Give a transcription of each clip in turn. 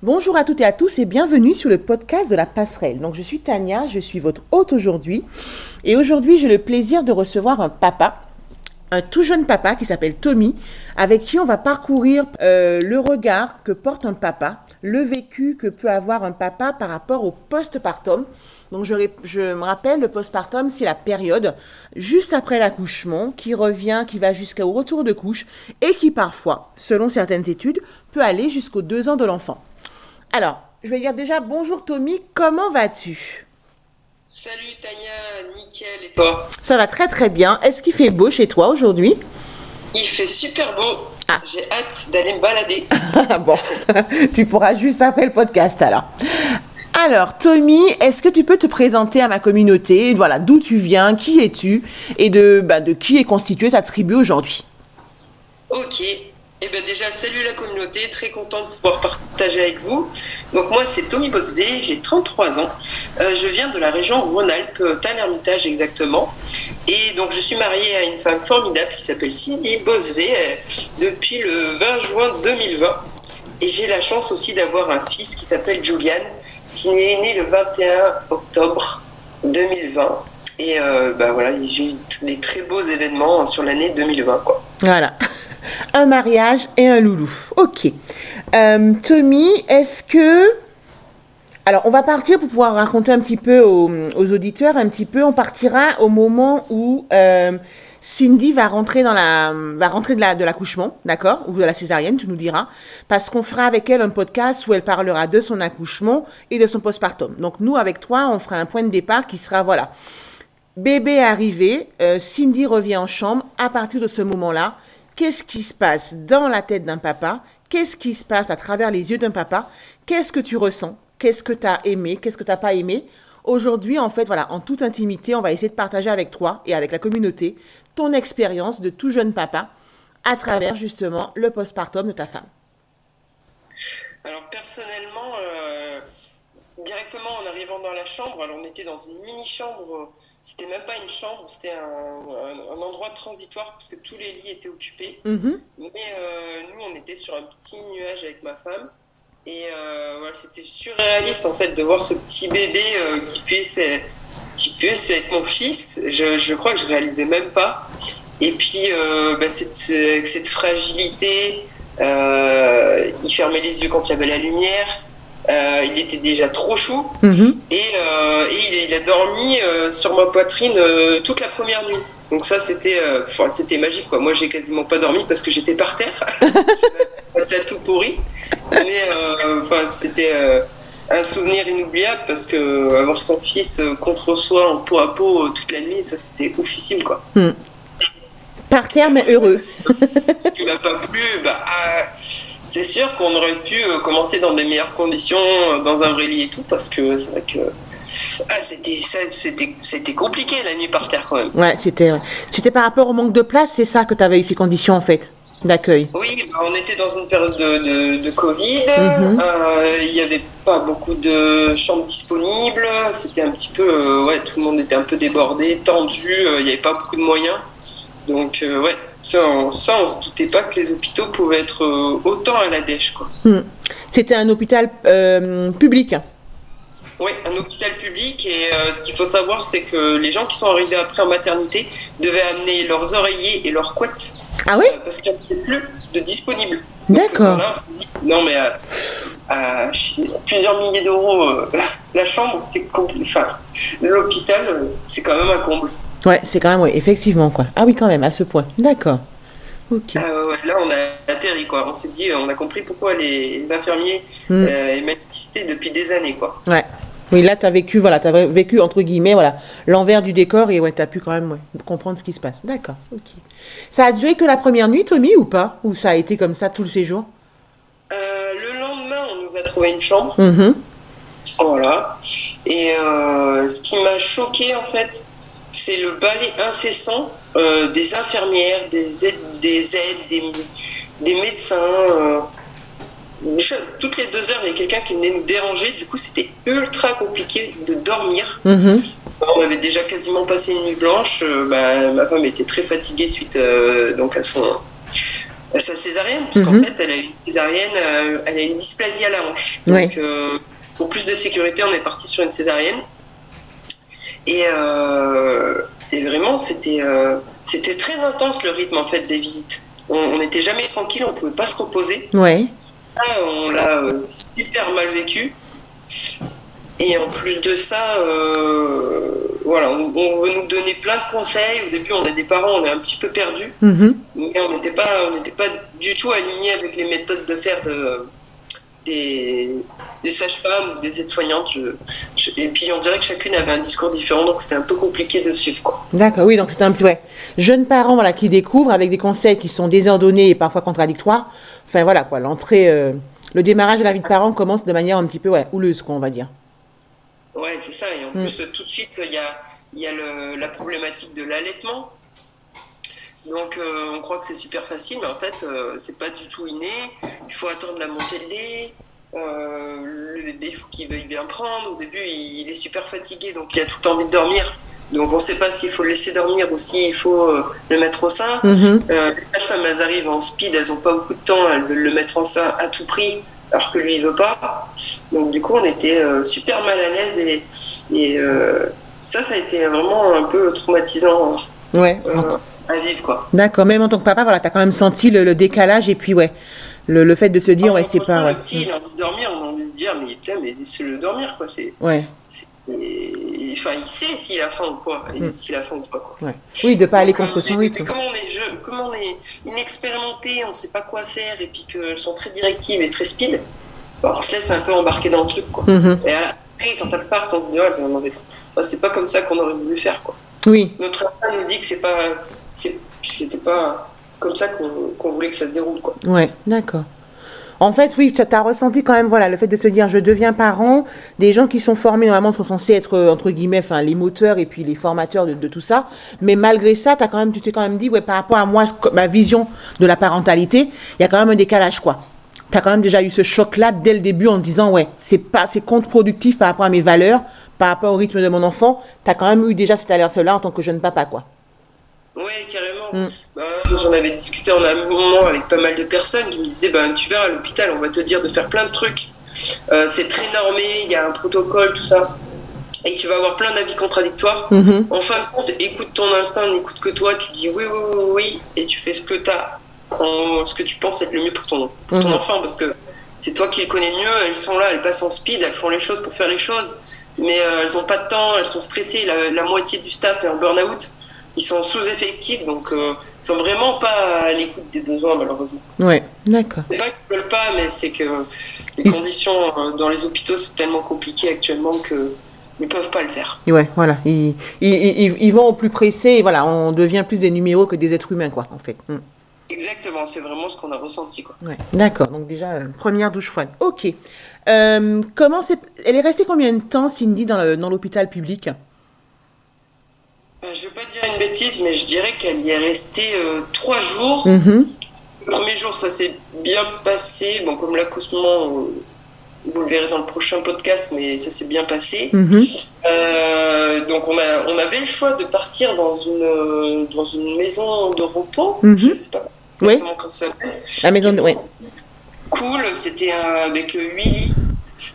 Bonjour à toutes et à tous et bienvenue sur le podcast de la passerelle. Donc je suis Tania, je suis votre hôte aujourd'hui et aujourd'hui j'ai le plaisir de recevoir un papa, un tout jeune papa qui s'appelle Tommy, avec qui on va parcourir euh, le regard que porte un papa, le vécu que peut avoir un papa par rapport au postpartum. Donc je, je me rappelle, le postpartum, c'est la période juste après l'accouchement qui revient, qui va jusqu'au retour de couche et qui parfois, selon certaines études, peut aller jusqu'aux deux ans de l'enfant. Alors, je vais dire déjà bonjour Tommy, comment vas-tu? Salut Tania, nickel et toi? Ça va très très bien. Est-ce qu'il fait beau chez toi aujourd'hui? Il fait super beau. Ah. J'ai hâte d'aller me balader. Bon, tu pourras juste après le podcast alors. Alors, Tommy, est-ce que tu peux te présenter à ma communauté? Voilà, d'où tu viens, qui es-tu? Et de, bah, de qui est constituée ta tribu aujourd'hui? Ok. Eh ben déjà, salut la communauté, très content de pouvoir partager avec vous. Donc moi, c'est Tommy Bosvé, j'ai 33 ans. Euh, je viens de la région Rhône-Alpes, euh, Tain-l'Hermitage exactement. Et donc je suis mariée à une femme formidable qui s'appelle Cindy Bosvé euh, depuis le 20 juin 2020. Et j'ai la chance aussi d'avoir un fils qui s'appelle Julian, qui est né le 21 octobre 2020. Et euh, bah voilà, j'ai eu des très beaux événements sur l'année 2020 quoi. Voilà. Un mariage et un loulou. Ok. Euh, Tommy, est-ce que... Alors, on va partir pour pouvoir raconter un petit peu aux, auditeurs, un petit peu. On partira au moment où euh, Cindy va rentrer dans la, de la, de l'accouchement, d'accord, ou de la césarienne, tu nous diras, parce qu'on fera avec elle un podcast où elle parlera de son accouchement et de son postpartum. Donc nous, avec toi, on fera un point de départ qui sera, voilà, Bébé arrivé, euh, Cindy revient en chambre. À partir de ce moment-là, qu'est-ce qui se passe dans la tête d'un papa? Qu'est-ce qui se passe à travers les yeux d'un papa? Qu'est-ce que tu ressens? Qu'est-ce que tu as aimé? Qu'est-ce que tu n'as pas aimé? Aujourd'hui, en fait, voilà, en toute intimité, on va essayer de partager avec toi et avec la communauté ton expérience de tout jeune papa à travers justement le postpartum de ta femme. Alors personnellement, euh, directement en arrivant dans la chambre, alors on était dans une mini chambre, c'était même pas une chambre, c'était un, un- un endroit transitoire parce que tous les lits étaient occupés. Mhm. Mais euh, nous, on était sur un petit nuage avec ma femme. Et euh, voilà, c'était surréaliste en fait de voir ce petit bébé euh, qui puisse, qui puisse être mon fils. Je, je crois que je réalisais même pas. Et puis bah, cette, avec cette fragilité, il fermait les yeux quand il y avait la lumière. Euh, il était déjà trop chou Mhm. et, euh, et il, il a dormi euh, sur ma poitrine toute la première nuit. Donc ça c'était c'était magique quoi. Moi j'ai quasiment pas dormi parce que j'étais par terre. J'avais tout pourri. Mais c'était un souvenir inoubliable parce que avoir son fils contre soi en peau à peau toute la nuit, ça c'était oufissime quoi. Par terre, mais heureux. Ce qui m'a pas plu, bah, c'est sûr qu'on aurait pu euh, commencer dans des meilleures conditions, euh, dans un vrai lit et tout, parce que c'est vrai que ah, c'était compliqué la nuit par terre quand même. Ouais, c'était, c'était par rapport au manque de place, c'est ça que tu avais eu ces conditions en fait d'accueil? Oui, bah, on était dans une période de, de, de Covid, Mhm. euh, il n'y avait pas beaucoup de chambres disponibles, c'était un petit peu, euh, ouais, tout le monde était un peu débordé, tendu, euh, il n'y avait pas beaucoup de moyens. Donc, euh, ouais, ça, on, ça, on se doutait pas que les hôpitaux pouvaient être euh, autant à la dèche, quoi. C'était un hôpital euh, public. Oui, un hôpital public et euh, ce qu'il faut savoir c'est que les gens qui sont arrivés après en maternité devaient amener leurs oreillers et leurs couettes Ah oui? Euh, parce qu'il n'y avait plus de disponibles. D'accord. non mais à, plusieurs milliers d'euros la chambre c'est enfin l'hôpital c'est quand même un comble. Ouais, c'est quand même, ouais, effectivement, quoi. Ah oui, quand même, à ce point. D'accord. Ok. Ah ouais, ouais, là on a atterri quoi, on s'est dit on a compris pourquoi les infirmiers Mm. euh, manifestaient depuis des années quoi. Ouais. Oui, là, tu as vécu, voilà, as vécu, entre guillemets, voilà, l'envers du décor et ouais, tu as pu quand même ouais, comprendre ce qui se passe. D'accord, ok. Ça a duré que la première nuit, Tommy, ou pas? Ou ça a été comme ça tout le séjour? Euh, le lendemain on nous a trouvé une chambre. Mhm. Voilà. Et euh, ce qui m'a choqué en fait, c'est le balai incessant euh, des infirmières, des aides, des, aides, des, des médecins. euh. Toutes les deux heures, il y a quelqu'un qui venait nous déranger. Du coup, c'était ultra compliqué de dormir. Mhm. On avait déjà quasiment passé une nuit blanche. Euh, bah, ma femme était très fatiguée suite euh, donc à son sa césarienne, parce qu'en Mhm. fait, elle a eu une césarienne, euh, elle a une dysplasie à la hanche. Donc, pour plus de sécurité, on est parti sur une césarienne. Et, euh, et vraiment, c'était euh, c'était très intense le rythme en fait des visites. On n'était jamais tranquille, on pouvait pas se reposer. Ouais. Là, on l'a euh, super mal vécu. Et en plus de ça, euh, voilà, on, on veut nous donner plein de conseils. Au début, on est des parents, on est un petit peu perdus. Mhm. Mais on n'était pas, on n'était pas du tout alignés avec les méthodes de faire de, des, des sages-femmes ou des aides-soignantes. Je- je- et puis on dirait que chacune avait un discours différent, donc c'était un peu compliqué de suivre. Quoi. D'accord, oui, donc c'est un petit ouais. Jeunes parents voilà, qui découvrent avec des conseils qui sont désordonnés et parfois contradictoires. Enfin voilà quoi, l'entrée, euh, le démarrage de la vie de parent commence de manière un petit peu ouais, houleuse, quoi, on va dire. Ouais, c'est ça. Et en Mm. plus, tout de suite, il y a, y a le- la problématique de l'allaitement. Donc, euh, on croit que c'est super facile, mais en fait, euh, c'est pas du tout inné. Il faut attendre la montée de lait. Euh, le bébé, il faut qu'il veuille bien prendre. Au début, il, il est super fatigué, donc il a tout envie de dormir. Donc, on sait pas s'il faut le laisser dormir ou s'il faut euh, le mettre au sein. Mhm. Euh, les femmes, elles arrivent en speed, elles ont pas beaucoup de temps, elles veulent le mettre en sein à tout prix, alors que lui, il veut pas. Donc, du coup, on était euh, super mal à l'aise et, et euh, ça, ça a été vraiment un peu traumatisant Ouais. euh, à vivre, quoi. D'accord, même en tant que papa, voilà, t'as quand même senti le, le décalage et puis ouais, le, le fait de se dire ouais, c'est pas ouais. Le petit, il a envie de dormir, on a envie de dire, mais putain, mais laissez-le dormir, quoi. C'est, Ouais, et- enfin, il sait s'il a faim ou quoi, et Mm. s'il a faim ou pas, quoi. ouais. Oui, de pas aller contre son rythme. mais Comme on est jeune, comme on est inexpérimenté, on sait pas quoi faire, et puis qu'elles sont très directives et très speed, bah, on se laisse un peu embarquer dans le truc, quoi. Mhm. Et après, quand elles partent, on se dit, ouais, ben, non, mais, enfin, c'est pas comme ça qu'on aurait voulu faire, quoi. Oui, Notre enfant nous dit que c'est pas, c'était pas comme ça qu'on voulait que ça se déroule, quoi. ouais, d'accord. En fait, oui, tu as ressenti quand même, voilà, le fait de se dire, je deviens parent, des gens qui sont formés, normalement, sont censés être, euh, entre guillemets, enfin, les moteurs et puis les formateurs de, tout ça. Mais malgré ça, as quand même, tu t'es quand même dit, ouais, par rapport à moi, ma vision de la parentalité, il y a quand même un décalage, quoi. Tu as quand même déjà eu ce choc-là dès le début en te disant, ouais, c'est pas, c'est contre-productif par rapport à mes valeurs, par rapport au rythme de mon enfant. Tu as quand même eu déjà cette alerte-là en tant que jeune papa, quoi. Ouais, carrément. Mm. Bah, J'en avais discuté en amont avec pas mal de personnes qui me disaient ben, Tu verras, à l'hôpital, on va te dire de faire plein de trucs. Euh, c'est très normé, il y a un protocole, tout ça. Et tu vas avoir plein d'avis contradictoires. Mhm. En fin de compte, écoute ton instinct, n'écoute que toi. Tu dis oui, oui, oui, oui, et tu fais ce que tu as, ce que tu penses être le mieux pour ton, pour ton Mhm. enfant, parce que c'est toi qui le connais mieux. Elles sont là, elles passent en speed, elles font les choses pour faire les choses, mais euh, elles n'ont pas de temps, elles sont stressées. La, la moitié du staff est en burn-out. Ils sont sous-effectifs, donc euh, ils sont vraiment pas à l'écoute des besoins, malheureusement. Ouais, d'accord. C'est pas qu'ils veulent pas, mais c'est que les Ils- conditions euh, dans les hôpitaux, c'est tellement compliqué actuellement que ils peuvent pas le faire. Ouais, voilà. Ils, ils, ils, ils vont au plus pressé et voilà, on devient plus des numéros que des êtres humains, quoi, en fait. Mm. Exactement, c'est vraiment ce qu'on a ressenti, quoi. Ouais, d'accord. Donc déjà, euh, première douche froide. Ok. Euh, comment c'est... Elle est restée combien de temps, Cindy, dans le- dans l'hôpital public? Je vais pas dire une bêtise, mais je dirais qu'elle y est restée euh, trois jours. Mhm. Le premier jour, ça s'est bien passé. Bon, comme l'accouchement, vous le verrez dans le prochain podcast, mais ça s'est bien passé. Mhm. Euh, donc, on, a, on avait le choix de partir dans une, euh, dans une maison de repos. Mhm. Je sais pas Oui. comment ça s'appelle. La maison de... Ouais. Cool, c'était avec huit lits.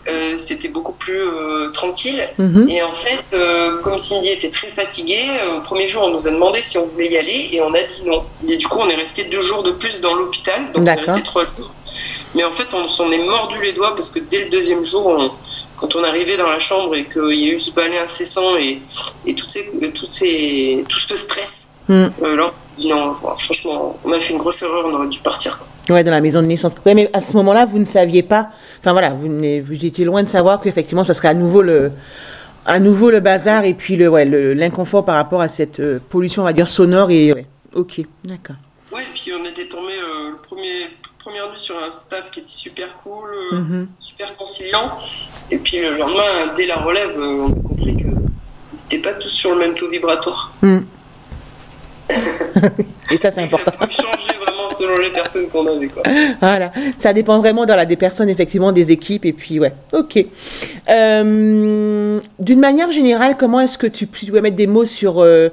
Euh, c'était beaucoup plus euh, tranquille. Mhm. Et en fait, euh, comme Cindy était très fatiguée, au premier jour, on nous a demandé si on voulait y aller et on a dit non. Et du coup, on est resté deux jours de plus dans l'hôpital. Donc, on est resté trois jours. Mais en fait, on s'en est mordu les doigts parce que dès le deuxième jour, on- quand on arrivait dans la chambre et qu'il y a eu ce balai incessant et, et toutes ces, toutes ces, tout ce stress, Mm. euh, on dit non, franchement, on a fait une grosse erreur, on aurait dû partir. quoi. Ouais, dans la maison de naissance. Ouais, mais à ce moment-là, vous ne saviez pas... Enfin voilà, vous, vous étiez loin de savoir qu'effectivement, ça serait à nouveau le... À nouveau le bazar et puis le ouais, le- l'inconfort par rapport à cette euh, pollution, on va dire, sonore et... Ouais. Ok, d'accord. Ouais, et puis on était tombé euh, le premier, première nuit sur un staff qui était super cool, euh, Mhm. super conciliant. Et puis le lendemain, dès la relève, euh, on a compris que n'étaient pas tous sur le même taux vibratoire. Mm. Et ça, c'est Et ça important. peut changer vraiment selon les personnes qu'on avait. Quoi. Voilà, ça dépend vraiment dans la, des personnes, effectivement, des équipes, et puis ouais, ok. Euh, D'une manière générale, comment est-ce que tu, si tu pouvais mettre des mots sur euh,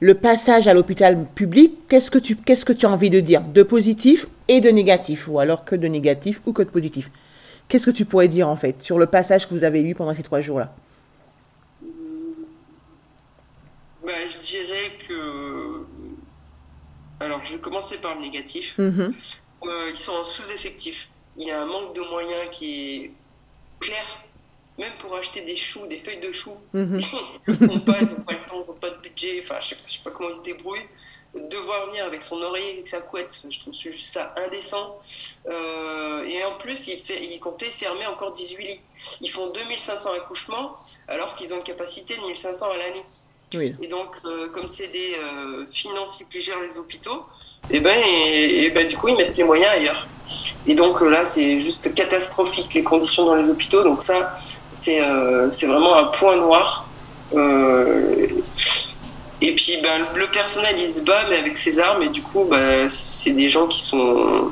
le passage à l'hôpital public, qu'est-ce que tu qu'est-ce que tu as envie de dire? De positif et de négatif, ou alors que de négatif ou que de positif? Qu'est-ce que tu pourrais dire en fait sur le passage que vous avez eu pendant ces trois jours-là? Bah, Je dirais que. Alors, je vais commencer par le négatif. Mhm. Euh, ils sont en sous-effectif. Il y a un manque de moyens qui est clair. Même pour acheter des choux, des feuilles de choux, Mhm. ils n'ont pas, ils n'ont pas le temps, ils n'ont pas de budget. Enfin, je ne sais, sais pas comment ils se débrouillent. Devoir venir avec son oreiller et sa couette, je trouve juste ça indécent. Euh, et en plus, ils, fait, ils comptaient fermer encore 18 lits. Ils font 2500 accouchements alors qu'ils ont une capacité de 1500 à l'année. Oui. Et donc, euh, comme c'est des euh, financiers qui gèrent les hôpitaux, et ben, et, et ben, du coup, ils mettent les moyens ailleurs. Et donc euh, là, c'est juste catastrophique les conditions dans les hôpitaux. Donc ça, c'est c'est vraiment un point noir. Et puis, ben, le personnel, il se bat, mais avec ses armes. Et du coup, ben, c'est des gens qui sont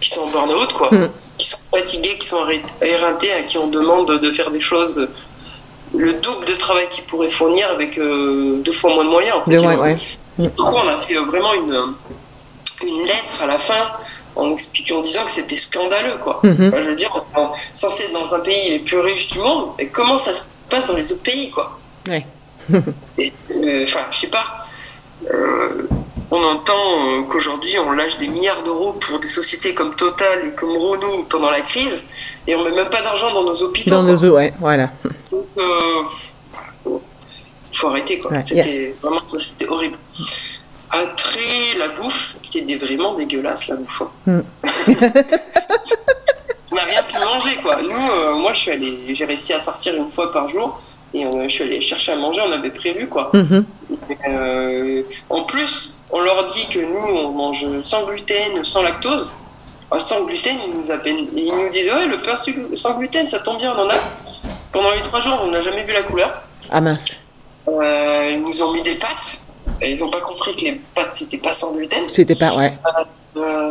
qui sont en burn-out, quoi. Mm. Qui sont fatigués, qui sont éreintés, à qui on demande de faire des choses, le double de travail qu'ils pourraient fournir avec euh, deux fois moins de moyens. en fait. Le- ouais, ouais. Du coup, on a fait euh, vraiment une, une lettre à la fin en expliquant, en disant que c'était scandaleux, quoi. Mhm. Enfin, je veux dire, on est censé être dans un pays les plus riches du monde, mais comment ça se passe dans les autres pays, quoi Ouais. Euh, Enfin, je sais pas. Euh, on entend euh, qu'aujourd'hui, on lâche des milliards d'euros pour des sociétés comme Total et comme Renault pendant la crise, et on met même pas d'argent dans nos hôpitaux. Dans nos ouais, voilà. Donc, euh, faut arrêter quoi. Ouais, c'était vraiment ça, c'était horrible. Après la bouffe, c'était vraiment dégueulasse la bouffe. hein. Mm. On n'a rien pu manger quoi. Nous, euh, moi, je suis allé, j'ai réussi à sortir une fois par jour et euh, je suis allé chercher à manger. On avait prévu quoi. Mhm. Euh, en plus, on leur dit que nous, on mange sans gluten, sans lactose. Ah, sans gluten, ils nous, appellent- ils nous disent Ouais, le pain sans gluten, ça tombe bien, on en a. Pendant les trois jours, on n'a jamais vu la couleur. Ah mince, Euh, ils nous ont mis des pâtes. Et ils n'ont pas compris que les pâtes, c'était pas sans gluten. c'était pas, ouais. Euh,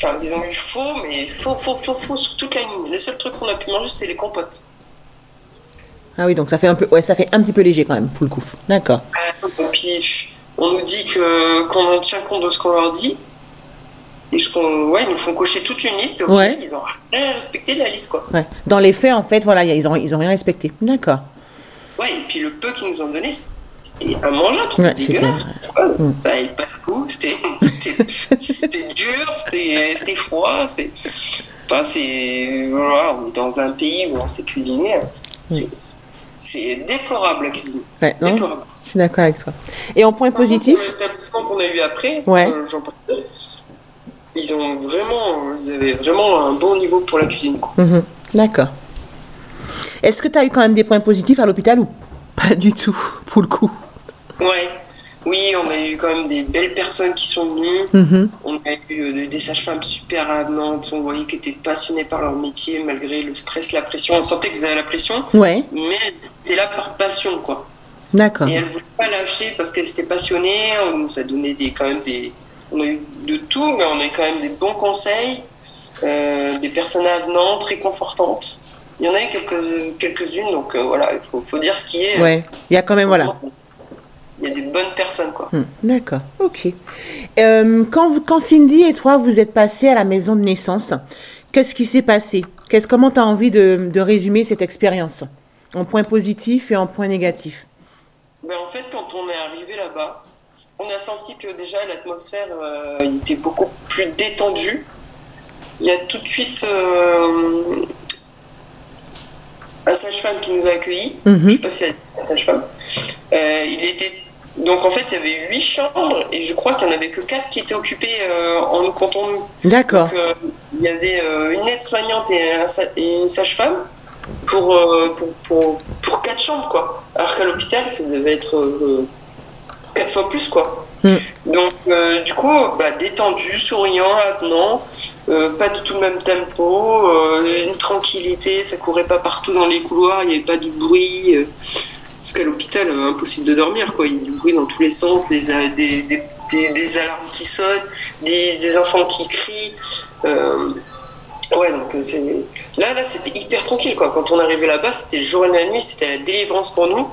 Enfin, ils ont eu faux, mais faux, faux, faux, faux sur toute la ligne. Le seul truc qu'on a pu manger, c'est les compotes. Ah oui, donc ça fait un peu, ouais, ça fait un petit peu léger quand même, pour le coup. D'accord. Et puis, on nous dit que qu'on en tient compte de ce qu'on leur dit. Et ce qu'on, ouais, ils nous font cocher toute une liste. Ouais. ils ont rien respecté de la liste, quoi. Ouais. Dans les faits, en fait, voilà, ils ont, ils ont rien respecté. D'accord. Ouais, et puis le peu qu'ils nous ont donné, c'était immangeable, c'était Ouais, dégueulasse. Mm. Ça n'avait pas de goût, c'était, dur, c'était, c'était froid, c'est, enfin, c'est, voilà, on est dans un pays où on sait cuisiner, hein. c'est, c'est déplorable la cuisine, Ouais, déplorable. Je suis d'accord avec toi. Et en point Par positif L'établissement qu'on a eu après, Ouais. euh, j'en parlais, ils ont vraiment, ils avaient vraiment un bon niveau pour la cuisine. Mhm. D'accord. Est-ce que tu as eu quand même des points positifs à l'hôpital ou pas du tout, pour le coup? Ouais. Oui, on a eu quand même des belles personnes qui sont venues. Mhm. On a eu euh, des sages-femmes super avenantes, on voyait qu'elles étaient passionnées par leur métier malgré le stress, la pression. On sentait qu'elles avaient la pression, Ouais, mais elles étaient là par passion, quoi. D'accord. Et elles ne voulaient pas lâcher parce qu'elles étaient passionnées. On nous a donné des, quand même des. On a eu de tout, mais on a eu quand même des bons conseils, euh, des personnes avenantes, réconfortantes. Il y en a eu quelques, quelques-unes, donc euh, voilà, il faut, faut dire ce qui est. Ouais, il y a quand même, voilà. Il y a des bonnes personnes, quoi. Hmm, D'accord, ok. Euh, quand, vous- quand Cindy et toi, vous êtes passés à la maison de naissance, qu'est-ce qui s'est passé? Qu'est-ce, Comment tu as envie de, de résumer cette expérience? En point positif et en point négatif Ben, en fait, quand on est arrivé là-bas, on a senti que déjà l'atmosphère euh, était beaucoup plus détendue. Il y a tout de suite euh, un sage-femme qui nous a accueillis. Je Mhm. sais pas si c'est un sage-femme. Euh, il était donc en fait il y avait huit chambres et je crois qu'il n'y en avait que quatre qui étaient occupées en nous comptant nous. D'accord, il y avait une et, un sa- et une sage-femme pour, euh, pour, pour, pour quatre chambres, quoi. Alors qu'à l'hôpital, ça devait être euh, quatre fois plus, quoi. Mm. Donc, euh, du coup, bah, détendu, souriant, avenant, euh, pas du tout le même tempo, euh, une tranquillité, ça courait pas partout dans les couloirs, il n'y avait pas de bruit. parce qu'à l'hôpital, impossible de dormir, quoi. Il y a du bruit dans tous les sens, des, des, des, des, des alarmes qui sonnent, des, des enfants qui crient. Ouais, donc euh, c'est là, là, c'était hyper tranquille, quoi. Quand on arrivait là-bas, c'était le jour et la nuit, c'était la délivrance pour nous,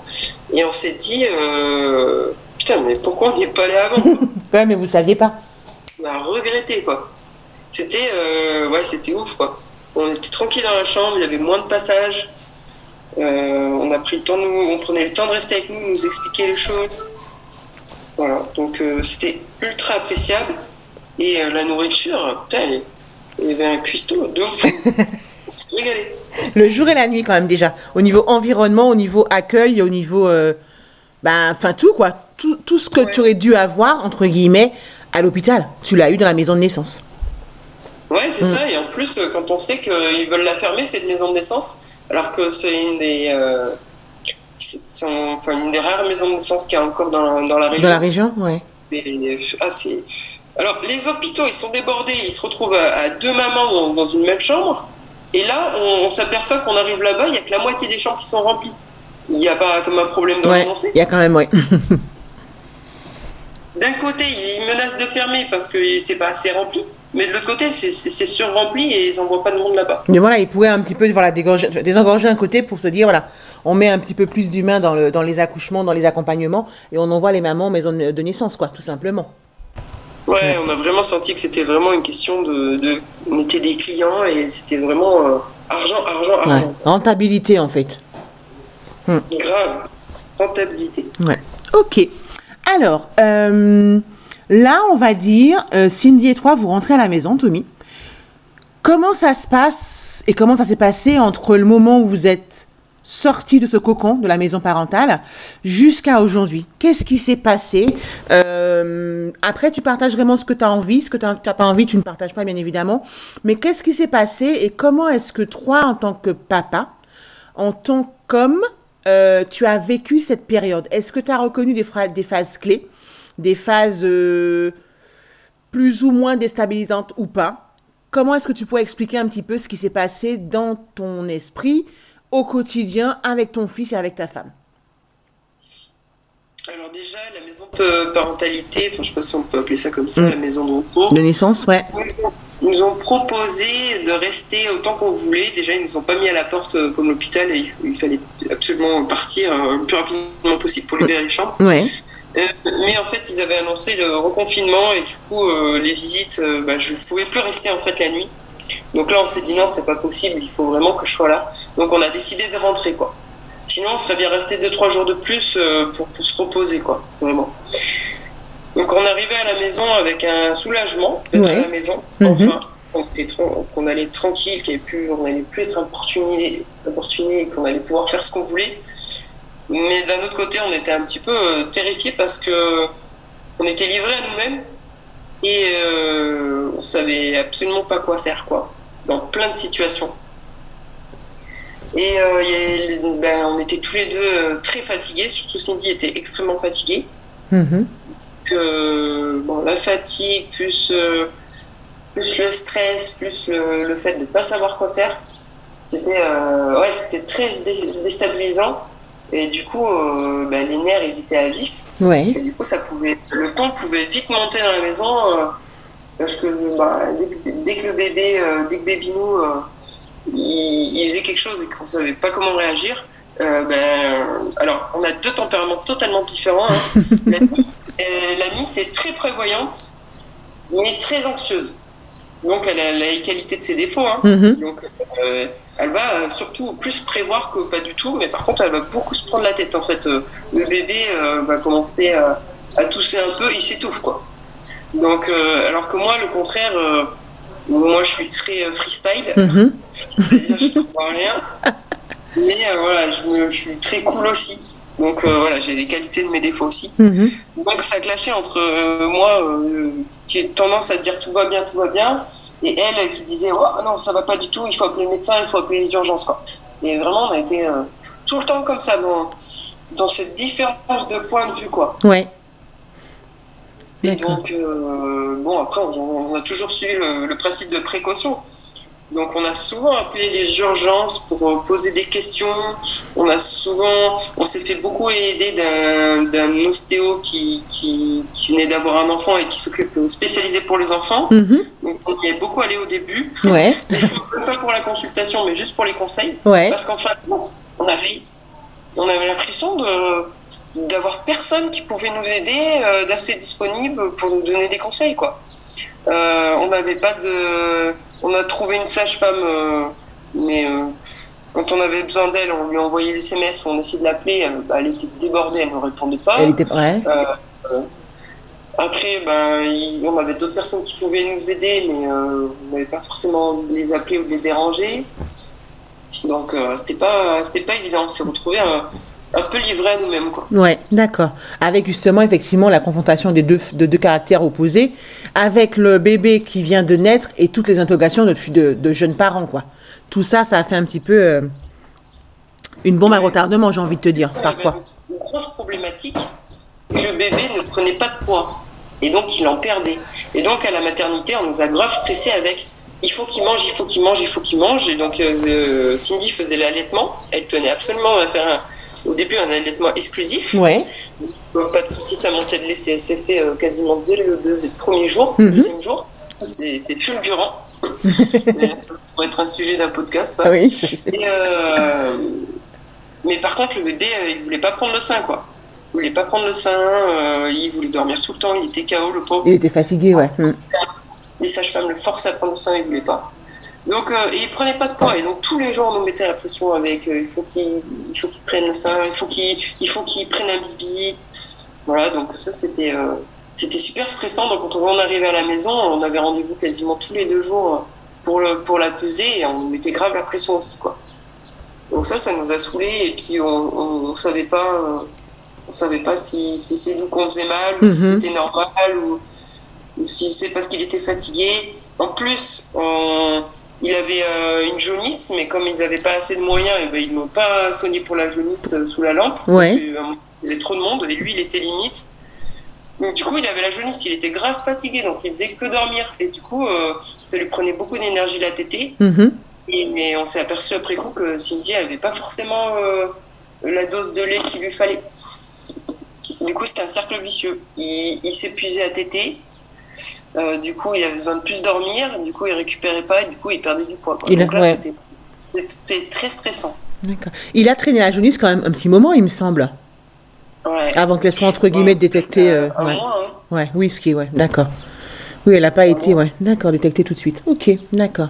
et on s'est dit, euh, putain, mais pourquoi on n'y est pas allé avant Ouais, mais vous saviez pas. On a regretté, quoi. C'était euh, ouais, c'était ouf, quoi. On était tranquille dans la chambre, il y avait moins de passages. Euh, on a pris le temps de nous, on prenait le temps de rester avec nous, nous expliquer les choses. Voilà, donc euh, c'était ultra appréciable. Et euh, la nourriture, putain, il il y avait un cuistot de ouf. on s'est régalé. Le jour et la nuit quand même déjà. Au niveau environnement, au niveau accueil, au niveau... euh, ben, enfin tout quoi. Tout, tout ce que Ouais. tu aurais dû avoir, entre guillemets, à l'hôpital. Tu l'as eu dans la maison de naissance. Ouais, c'est ça. Et en plus, euh, quand on sait qu'ils veulent la fermer, cette maison de naissance, alors que c'est une des, euh, c'est- enfin, une des rares maisons de naissance qu'il y a encore dans, dans la région. Dans la région, ouais. Mais, ah, c'est- Alors, les hôpitaux, ils sont débordés. Ils se retrouvent à, à deux mamans dans, dans une même chambre. Et là, on, on s'aperçoit qu'on arrive là-bas, il n'y a que la moitié des chambres qui sont remplies. Il n'y a pas comme un problème de Ouais, il y a quand même, ouais. D'un côté, ils menacent de fermer parce que c'est pas assez rempli. Mais de l'autre côté, c'est- surrempli et ils n'envoient pas de monde là-bas. Mais voilà, ils pourraient un petit peu voilà, dégorger- désengorger un côté pour se dire, voilà, on met un petit peu plus d'humains dans, le, dans les accouchements, dans les accompagnements, et on envoie les mamans en maison de, de naissance, quoi, tout simplement. Ouais, on a vraiment senti que c'était vraiment une question de, de. On était des clients et c'était vraiment euh, argent, argent, Ouais. argent. Rentabilité, en fait. Grave. Rentabilité. Ouais. Ok. Alors, euh, là, on va dire, euh, Cindy et toi, vous rentrez à la maison, Tommy. Comment ça se passe et comment ça s'est passé entre le moment où vous êtes sorti de ce cocon de la maison parentale jusqu'à aujourd'hui. Qu'est-ce qui s'est passé? Euh, Après, tu partages vraiment ce que tu as envie, ce que tu n'as pas envie, tu ne partages pas, bien évidemment. Mais qu'est-ce qui s'est passé et comment est-ce que toi, en tant que papa, en tant qu'homme, euh, tu as vécu cette période? Est-ce que tu as reconnu des, phases clés, des phases euh, plus ou moins déstabilisantes ou pas? Comment est-ce que tu pourrais expliquer un petit peu ce qui s'est passé dans ton esprit au quotidien avec ton fils et avec ta femme Alors, déjà, la maison de parentalité, enfin, je sais pas si on peut appeler ça comme ça, Mm. la maison de repos. De naissance, ouais. Ils nous ont proposé de rester autant qu'on voulait. Déjà, ils nous ont pas mis à la porte euh, comme l'hôpital et il, fallait absolument partir euh, le plus rapidement possible pour libérer les chambres. Ouais. Euh, mais en fait, ils avaient annoncé le reconfinement et du coup, euh, les visites, euh, bah, je ne pouvais plus rester en fait la nuit. Donc là, on s'est dit non, c'est pas possible, il faut vraiment que je sois là. Donc on a décidé de rentrer quoi. Sinon, on serait bien resté 2-3 jours de plus euh, pour, pour se reposer quoi, vraiment. Donc on arrivait à la maison avec un soulagement d'être Ouais. à la maison, Mhm. enfin. Qu'on allait tranquille, qu'il y avait plus, on n'allait plus être importuné, qu'on allait pouvoir faire ce qu'on voulait. Mais d'un autre côté, on était un petit peu euh, terrifiés parce que on était livrés à nous-mêmes et euh, on savait absolument pas quoi faire, quoi, dans plein de situations. Et euh, il y a- ben, on était tous les deux euh, très fatigués, surtout Cindy était extrêmement fatiguée. Que, bon, la fatigue, plus, euh, plus le stress, plus le, le fait de ne pas savoir quoi faire, c'était euh, ouais, c'était très dé- déstabilisant. Et du coup, euh, ben, les nerfs, ils étaient à vif. Ouais. Et du coup, ça pouvait, le ton pouvait vite monter dans la maison euh, parce que bah, dès, que dès que le bébé, euh, dès que Bébinou, euh, il, il faisait quelque chose et qu'on savait pas comment réagir, euh, ben, alors on a deux tempéraments totalement différents. hein. la, Miss, euh, la Miss est très prévoyante, mais très anxieuse. Donc elle a les qualités de ses défauts. hein. Mhm. Donc, euh, elle va euh, surtout plus prévoir que pas du tout, mais par contre, elle va beaucoup se prendre la tête. En fait, Euh, le bébé euh, va commencer à, à tousser un peu, il s'étouffe, quoi. Donc, euh, alors que moi, le contraire, moi, je suis très freestyle. Mhm. C'est-à-dire, je ne comprends rien. Mais voilà, je, me- je suis très cool aussi. Donc, euh, voilà, j'ai des qualités de mes défauts aussi. Mhm. Donc ça clashait entre euh, moi euh, qui ai tendance à dire tout va bien, tout va bien, et elle qui disait oh non ça va pas du tout, il faut appeler le médecin, il faut appeler les urgences quoi. Et vraiment on a été tout le temps comme ça dans dans cette différence de point de vue quoi. Ouais. Et donc bon après on, on a toujours suivi le, le principe de précaution. Donc on a souvent appelé les urgences pour euh, poser des questions. On a souvent, on s'est fait beaucoup aider d'un ostéo qui, qui, qui venait d'avoir un enfant et qui s'occupe euh, spécialisé pour les enfants. Mhm. Donc on y est beaucoup allé au début, Ouais. Pas pour la consultation, mais juste pour les conseils. Ouais. Parce qu'en fin de compte, on avait, on avait l'impression de, d'avoir personne qui pouvait nous aider, euh, d'assez disponible pour nous donner des conseils, quoi. Euh, on n'avait pas de. On a trouvé une sage-femme, euh, mais euh, quand on avait besoin d'elle, on lui envoyait des SMS, on essayait de l'appeler, elle, bah, elle était débordée, elle ne répondait pas. Elle était. Ouais. Euh, après, il- on avait d'autres personnes qui pouvaient nous aider, mais euh, on n'avait pas forcément envie de les appeler ou de les déranger. Donc, euh, c'était pas, c'était pas évident. On s'est retrouvé un, peu livré à nous-mêmes, quoi. Ouais, d'accord. Avec justement, effectivement, la confrontation des deux, de deux caractères opposés, avec le bébé qui vient de naître et toutes les interrogations de, de, de jeunes parents, quoi. Tout ça, ça a fait un petit peu euh, une bombe à retardement, j'ai envie de te dire, parfois. Une grosse problématique, c'est que le bébé ne prenait pas de poids. Et donc, il en perdait. Et donc, à la maternité, on nous a grave stressé avec il faut qu'il mange, il faut qu'il mange, il faut qu'il mange. Et donc, euh, euh, Cindy faisait l'allaitement. Elle tenait absolument à faire un- au début un allaitement exclusif. Ouais. Donc, pas de souci, ça montait de lait. C'est fait euh, quasiment dès le, deux- le premier jour, Mhm. le deuxième jour. C'était fulgurant. Mais ça pourrait être un sujet d'un podcast, ça. Ah oui. Et, euh, mais par contre, le bébé, euh, il voulait pas prendre le sein, quoi. Il voulait pas prendre le sein, euh, il voulait dormir tout le temps, il était KO, le pauvre. Il était fatigué, ouais. Mm. Les sages-femmes le forçaient à prendre le sein, il voulait pas. Donc, euh, il prenait pas de poids. Et donc, tous les jours, on nous mettait la pression avec euh, il faut qu'il qu'il prenne le sein, il faut qu'il il faut qu'il prenne un bibi. Voilà, donc ça, c'était euh, c'était super stressant. Donc, quand on arrivait à la maison, on avait rendez-vous quasiment tous les deux jours pour, le, pour la peser et on nous mettait grave la pression aussi, quoi. Donc, ça, ça nous a saoulés. Et puis, on, on, on savait pas. euh, on savait pas si, si c'est nous qu'on faisait mal ou si Mhm. c'était normal ou, ou si c'est parce qu'il était fatigué. En plus, on- il avait euh, une jaunisse, mais comme ils n'avaient pas assez de moyens, et ben, ils n'ont pas soigné pour la jaunisse euh, sous la lampe. Ouais. Parce que, euh, il y avait trop de monde et lui, il était limite. Du coup, il avait la jaunisse, il était grave fatigué, donc il faisait que dormir. Et du coup, euh, ça lui prenait beaucoup d'énergie la tétée. Mhm. Et, mais on s'est aperçu après coup que Cindy n'avait pas forcément la dose de lait qu'il lui fallait. Du coup, c'était un cercle vicieux. Il, il s'épuisait à téter. Euh, du coup, il avait besoin de plus dormir. Du coup, il récupérait pas. Et du coup, il perdait du poids. quoi. Il a- Donc là, ouais. c'était- très stressant. D'accord. Il a traîné la jaunisse quand même un petit moment, il me semble, Ouais. avant qu'elle soit entre guillemets détectée. euh, un ouais. mois, hein. Ouais, whisky, ouais, d'accord. Oui, elle n'a pas été, ouais, d'accord, détectée tout de suite. Ok, d'accord.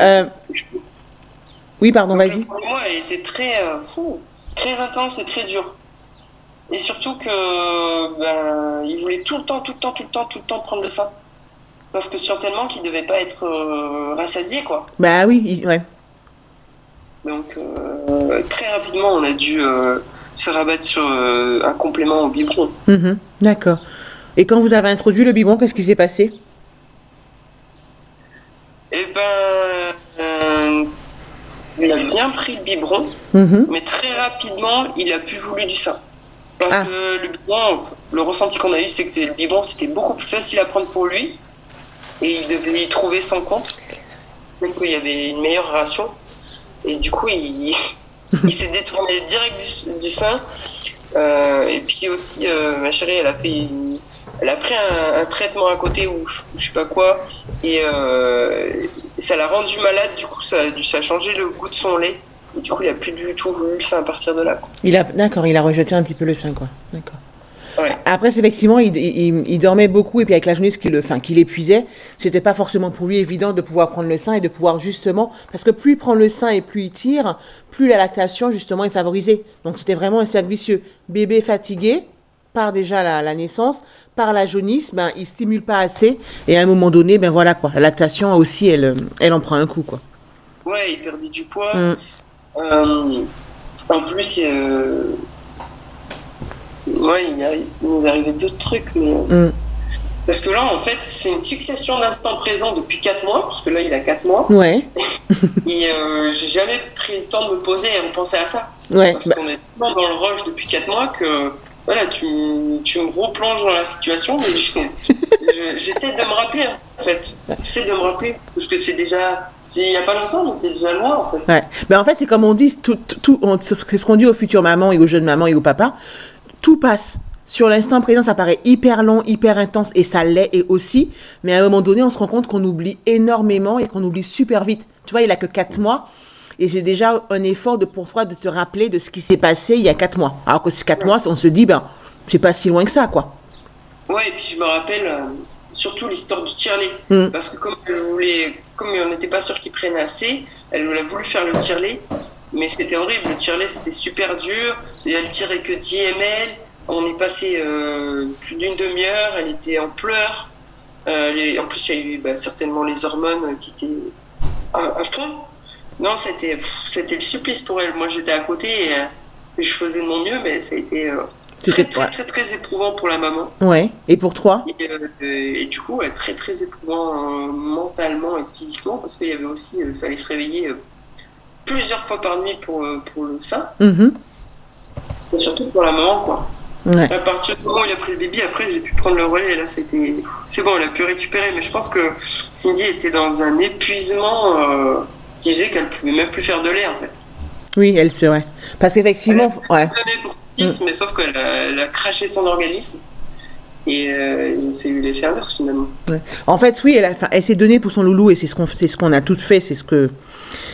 Euh, oui, pardon, vas-y. premier mois, elle était très, euh, fou, très intense et très dur. Et surtout que ben, il voulait tout le temps, tout le temps, tout le temps, tout le temps prendre le sein. Parce que sur tellement qu'il devait pas être euh, rassasié, quoi. Bah oui, ouais. Donc euh, très rapidement, on a dû euh, se rabattre sur euh, un complément au biberon. Mhm, D'accord. Et quand vous avez introduit le biberon, qu'est-ce qui s'est passé? Et ben, il a bien pris le biberon, Mhm, mais très rapidement, il a plus voulu du sein. Parce Ah. que le biberon, le ressenti qu'on a eu, c'est que le biberon, c'était beaucoup plus facile à prendre pour lui. Et il devait y trouver son compte. Donc il y avait une meilleure ration. Et du coup, il, il s'est détourné direct du, sein. Euh, et puis aussi, euh, ma chérie, elle a fait elle a pris un, traitement à côté ou je, je sais pas quoi. Et euh, ça l'a rendu malade. Du coup, ça, ça a changé le goût de son lait. Et du coup, il a plus du tout voulu le sein à partir de là. d'accord, il a rejeté un petit peu le sein, quoi. D'accord. Ouais. Après, effectivement, il, il, il dormait beaucoup et puis avec la jaunisse qui le, enfin, qui l'épuisait, c'était pas forcément pour lui évident de pouvoir prendre le sein et de pouvoir justement, parce que plus il prend le sein et plus il tire, plus la lactation justement est favorisée. Donc c'était vraiment un cercle vicieux. Bébé fatigué par déjà la, la naissance, par la jaunisse, ben il stimule pas assez et à un moment donné, ben voilà quoi, la lactation aussi, elle, elle en prend un coup quoi. Ouais, il perdait du poids. Mm. Euh, en plus, euh, ouais, il, a- il nous arrivait d'autres trucs. Mais... Mm. Parce que là, en fait, c'est une succession d'instants présents depuis 4 mois, parce que là, il a 4 mois. Ouais, Et euh, j'ai jamais pris le temps de me poser et repenser à ça. ouais, Parce bah, qu'on est tellement dans le rush depuis 4 mois que voilà, tu, tu me replonges dans la situation. Mais je- je- j'essaie de me rappeler, en fait. J'essaie de me rappeler. Parce que c'est déjà. il y a pas longtemps, mais c'est déjà loin, en fait. Ouais. Ben en fait, c'est comme on dit, tout, tout, on- c'est ce qu'on dit aux futures mamans et aux jeunes mamans et aux papas. Tout passe. Sur l'instant présent, ça paraît hyper long, hyper intense, et ça l'est et aussi. Mais à un moment donné, on se rend compte qu'on oublie énormément et qu'on oublie super vite. Tu vois, il a que 4 mois. Et c'est déjà un effort de, pour toi de te rappeler de ce qui s'est passé il y a quatre mois. Alors que ces quatre mois, on se dit, ben, c'est pas si loin que ça, quoi. Ouais, et puis je me rappelle euh, surtout l'histoire du tirelet. Mm. Parce que comme, elle voulait, comme on n'était pas sûr qu'il prenne assez, elle a voulu faire le tirelet. Mais c'était horrible. Le tirelet, c'était super dur. Et elle tirait que 10 ml. On est passé euh, plus d'une demi-heure. Elle était en pleurs. Euh, les- en plus, il y a eu bah, certainement les hormones qui étaient à, à fond. Non, c'était c'était le supplice pour elle. Moi, j'étais à côté et, euh, et je faisais de mon mieux, mais ça a été euh, très, très, très, très, éprouvant pour la maman. Ouais. Et pour toi? Et, euh, et du coup, ouais, très très éprouvant mentalement et physiquement parce qu'il y avait aussi, il fallait se réveiller plusieurs fois par nuit pour, euh, pour le sein, Mhm. et surtout pour la maman quoi. Ouais. À partir du moment où il a pris le bébé, après j'ai pu prendre le relais et là c'était, c'est bon, elle a pu récupérer. Mais je pense que Cindy était dans un épuisement euh, qui faisait qu'elle pouvait même plus faire de lait en fait. Oui, elle se, ouais. Parce qu'effectivement, ouais. Pour fils, mais sauf qu'elle a, elle a craché son organisme et euh, il s'est eu les finalement. En fait, oui, elle, a- enfin, elle s'est donnée pour son loulou et c'est ce qu'on c'est ce qu'on a toutes fait, c'est ce que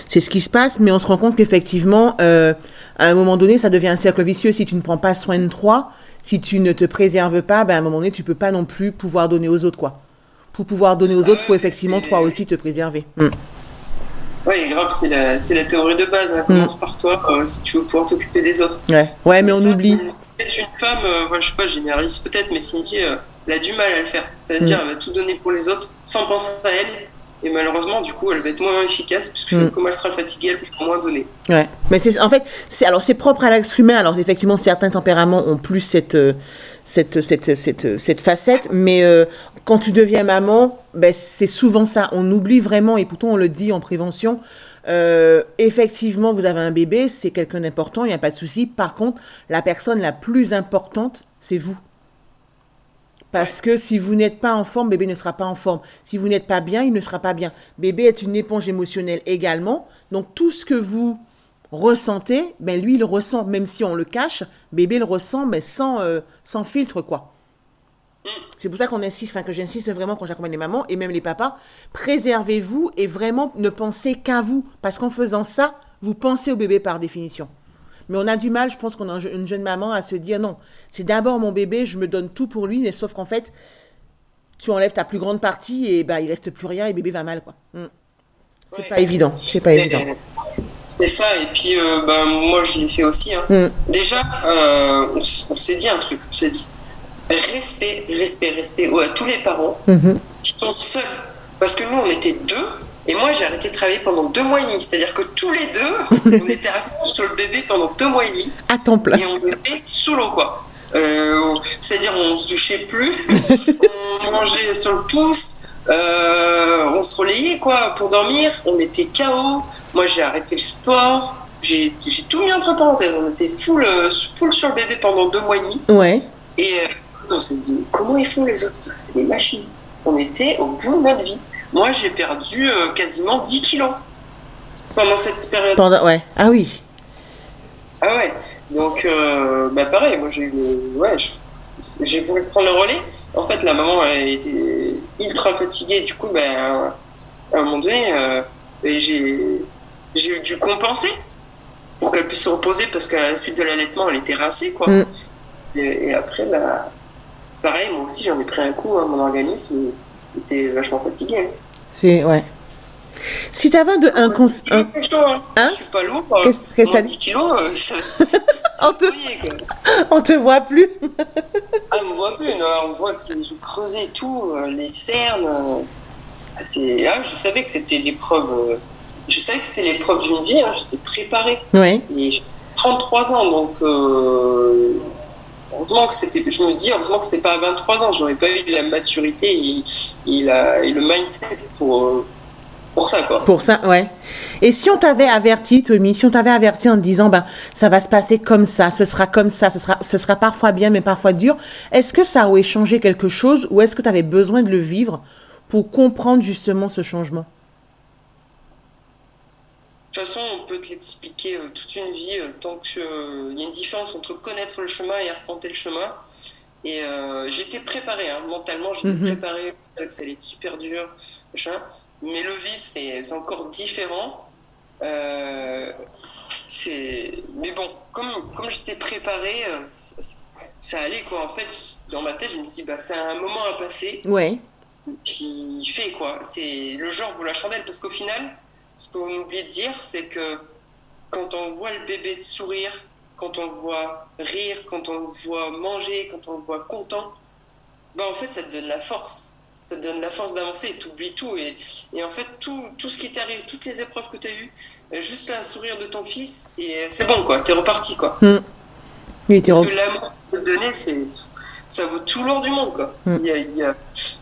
c'est ce qui se passe. Mais on se rend compte qu'effectivement, euh, à un moment donné, ça devient un cercle vicieux. Si tu ne prends pas soin de toi, si tu ne te préserves pas, ben, à un moment donné, tu peux pas non plus pouvoir donner aux autres, quoi. Pour pouvoir donner aux autres, faut effectivement toi aussi te préserver. Mm. Oui, grave, c'est la, c'est la théorie de base. hein. Commence par toi euh, si tu veux pouvoir t'occuper des autres. Ouais, ouais, mais on Ça, oublie. Peut-être une femme, euh, enfin, je sais pas, je généralise peut-être, mais Cindy, euh, elle a du mal à le faire. C'est-à-dire, Mm. elle va tout donner pour les autres sans penser à elle. Et malheureusement, du coup, elle va être moins efficace puisque Mm. comme elle sera fatiguée, elle pourra moins donner. Ouais, mais c'est en fait, c'est alors c'est propre à l'être humain. Alors effectivement, certains tempéraments ont plus cette euh, cette cette cette, cette facette, mais euh, quand tu deviens maman, ben c'est souvent ça. On oublie vraiment et pourtant on le dit en prévention. Euh, effectivement, vous avez un bébé, c'est quelqu'un d'important, il n'y a pas de souci. Par contre, la personne la plus importante, c'est vous. Parce que si vous n'êtes pas en forme, bébé ne sera pas en forme. Si vous n'êtes pas bien, il ne sera pas bien. Bébé est une éponge émotionnelle également. Donc tout ce que vous ressentez, ben lui il ressent, même si on le cache, bébé le ressent, mais sans, euh, sans filtre quoi. C'est pour ça qu'on insiste, enfin que j'insiste vraiment quand j'accompagne les mamans et même les papas, préservez-vous et vraiment ne pensez qu'à vous. Parce qu'en faisant ça, vous pensez au bébé par définition. Mais on a du mal, je pense qu'on a une jeune maman à se dire non, c'est d'abord mon bébé, je me donne tout pour lui, mais sauf qu'en fait, tu enlèves ta plus grande partie et bah il reste plus rien et bébé va mal quoi. Mm. C'est Ouais. pas évident, c'est pas évident. C'est ça, et puis euh, ben, moi je l'ai fait aussi. hein. Mm. Déjà, euh, on, on s'est dit un truc, on s'est dit respect, respect, respect à tous les parents Mhm. qui sont seuls. Parce que nous on était deux, et moi j'ai arrêté de travailler pendant deux mois et demi. C'est-à-dire que tous les deux, on était à fond sur le bébé pendant deux mois et demi, À temps plein. et on était sous l'eau quoi. Euh, C'est-à-dire on se douchait plus, on mangeait sur le pouce, euh, on se relayait quoi pour dormir, on était KO. Moi j'ai arrêté le sport, j'ai j'ai tout mis entre parenthèses, on était full, euh, full sur le bébé pendant deux mois et demi. Ouais. Et on s'est dit, comment ils font les autres? C'est des machines. On était au bout de notre vie. Moi j'ai perdu euh, quasiment 10 kilos pendant cette période. Pendant, ouais. Ah oui. Ah ouais, donc euh, bah pareil, moi j'ai ouais, j'ai voulu prendre le relais. En fait, la maman elle était ultra fatiguée, du coup, ben à un moment donné, euh, j'ai dû compenser pour qu'elle puisse se reposer parce qu'à la suite de l'allaitement, elle était rincée, quoi. Mm. Et, et après, bah, pareil, moi aussi j'en ai pris un coup, hein, mon organisme, il s'est vachement fatigué. hein. C'est, ouais. Si t'avais de, un, cons- Je un- suis chaud, hein. Hein Je suis pas lourd. hein. Qu'est-ce- que Moi, t'as dit 10 kilos, euh, ça, On te- on te voit plus. Ah, on voit plus, non, on voit que les joues creusées et tout, euh, les cernes. euh, ah, c'est... Ah, je savais que c'était l'épreuve. euh, Je savais que c'était l'épreuve d'une vie, hein, j'étais préparée. Ouais. Et j'ai 33 ans, donc. Heureusement que c'était. Je me dis, heureusement que c'était pas à 23 ans, j'aurais pas eu la maturité et, le mindset pour, euh, pour ça, quoi. Pour ça, ouais. Et si on t'avait averti, Tommy, si on t'avait averti en te disant, ben, ça va se passer comme ça, ce sera comme ça, ce sera, ce sera parfois bien, mais parfois dur, est-ce que ça aurait changé quelque chose ou est-ce que tu avais besoin de le vivre pour comprendre justement ce changement? De toute façon, on peut te l'expliquer euh, toute une vie euh, tant qu'il y a une différence entre connaître le chemin et arpenter le chemin. Et euh, j'étais préparée, hein, mentalement, j'étais Mhm. préparée, que ça allait être super dur, machin. Mais le vivre, c'est encore différent. Euh, c'est... Mais bon, comme, comme j'étais préparé, euh, ça, ça allait quoi. En fait, dans ma tête, je me suis dit, bah, c'est un moment à passer Ouais. qui fait quoi. C'est le genre vaut la chandelle parce qu'au final, ce qu'on oublie de dire, c'est que quand on voit le bébé sourire, quand on le voit rire, quand on le voit manger, quand on le voit content, bah en fait, ça te donne la force. Ça te donne la force d'avancer et t'oublies tout. Et, et en fait, tout, tout ce qui t'est arrivé, toutes les épreuves que tu as eues, euh, juste là, un sourire de ton fils, et euh, c'est bon, quoi. T'es reparti, quoi. Il était Parce re- que l'amour que tu donner, c'est, ça vaut tout l'or du monde, quoi. Mm. Il y a, il y a-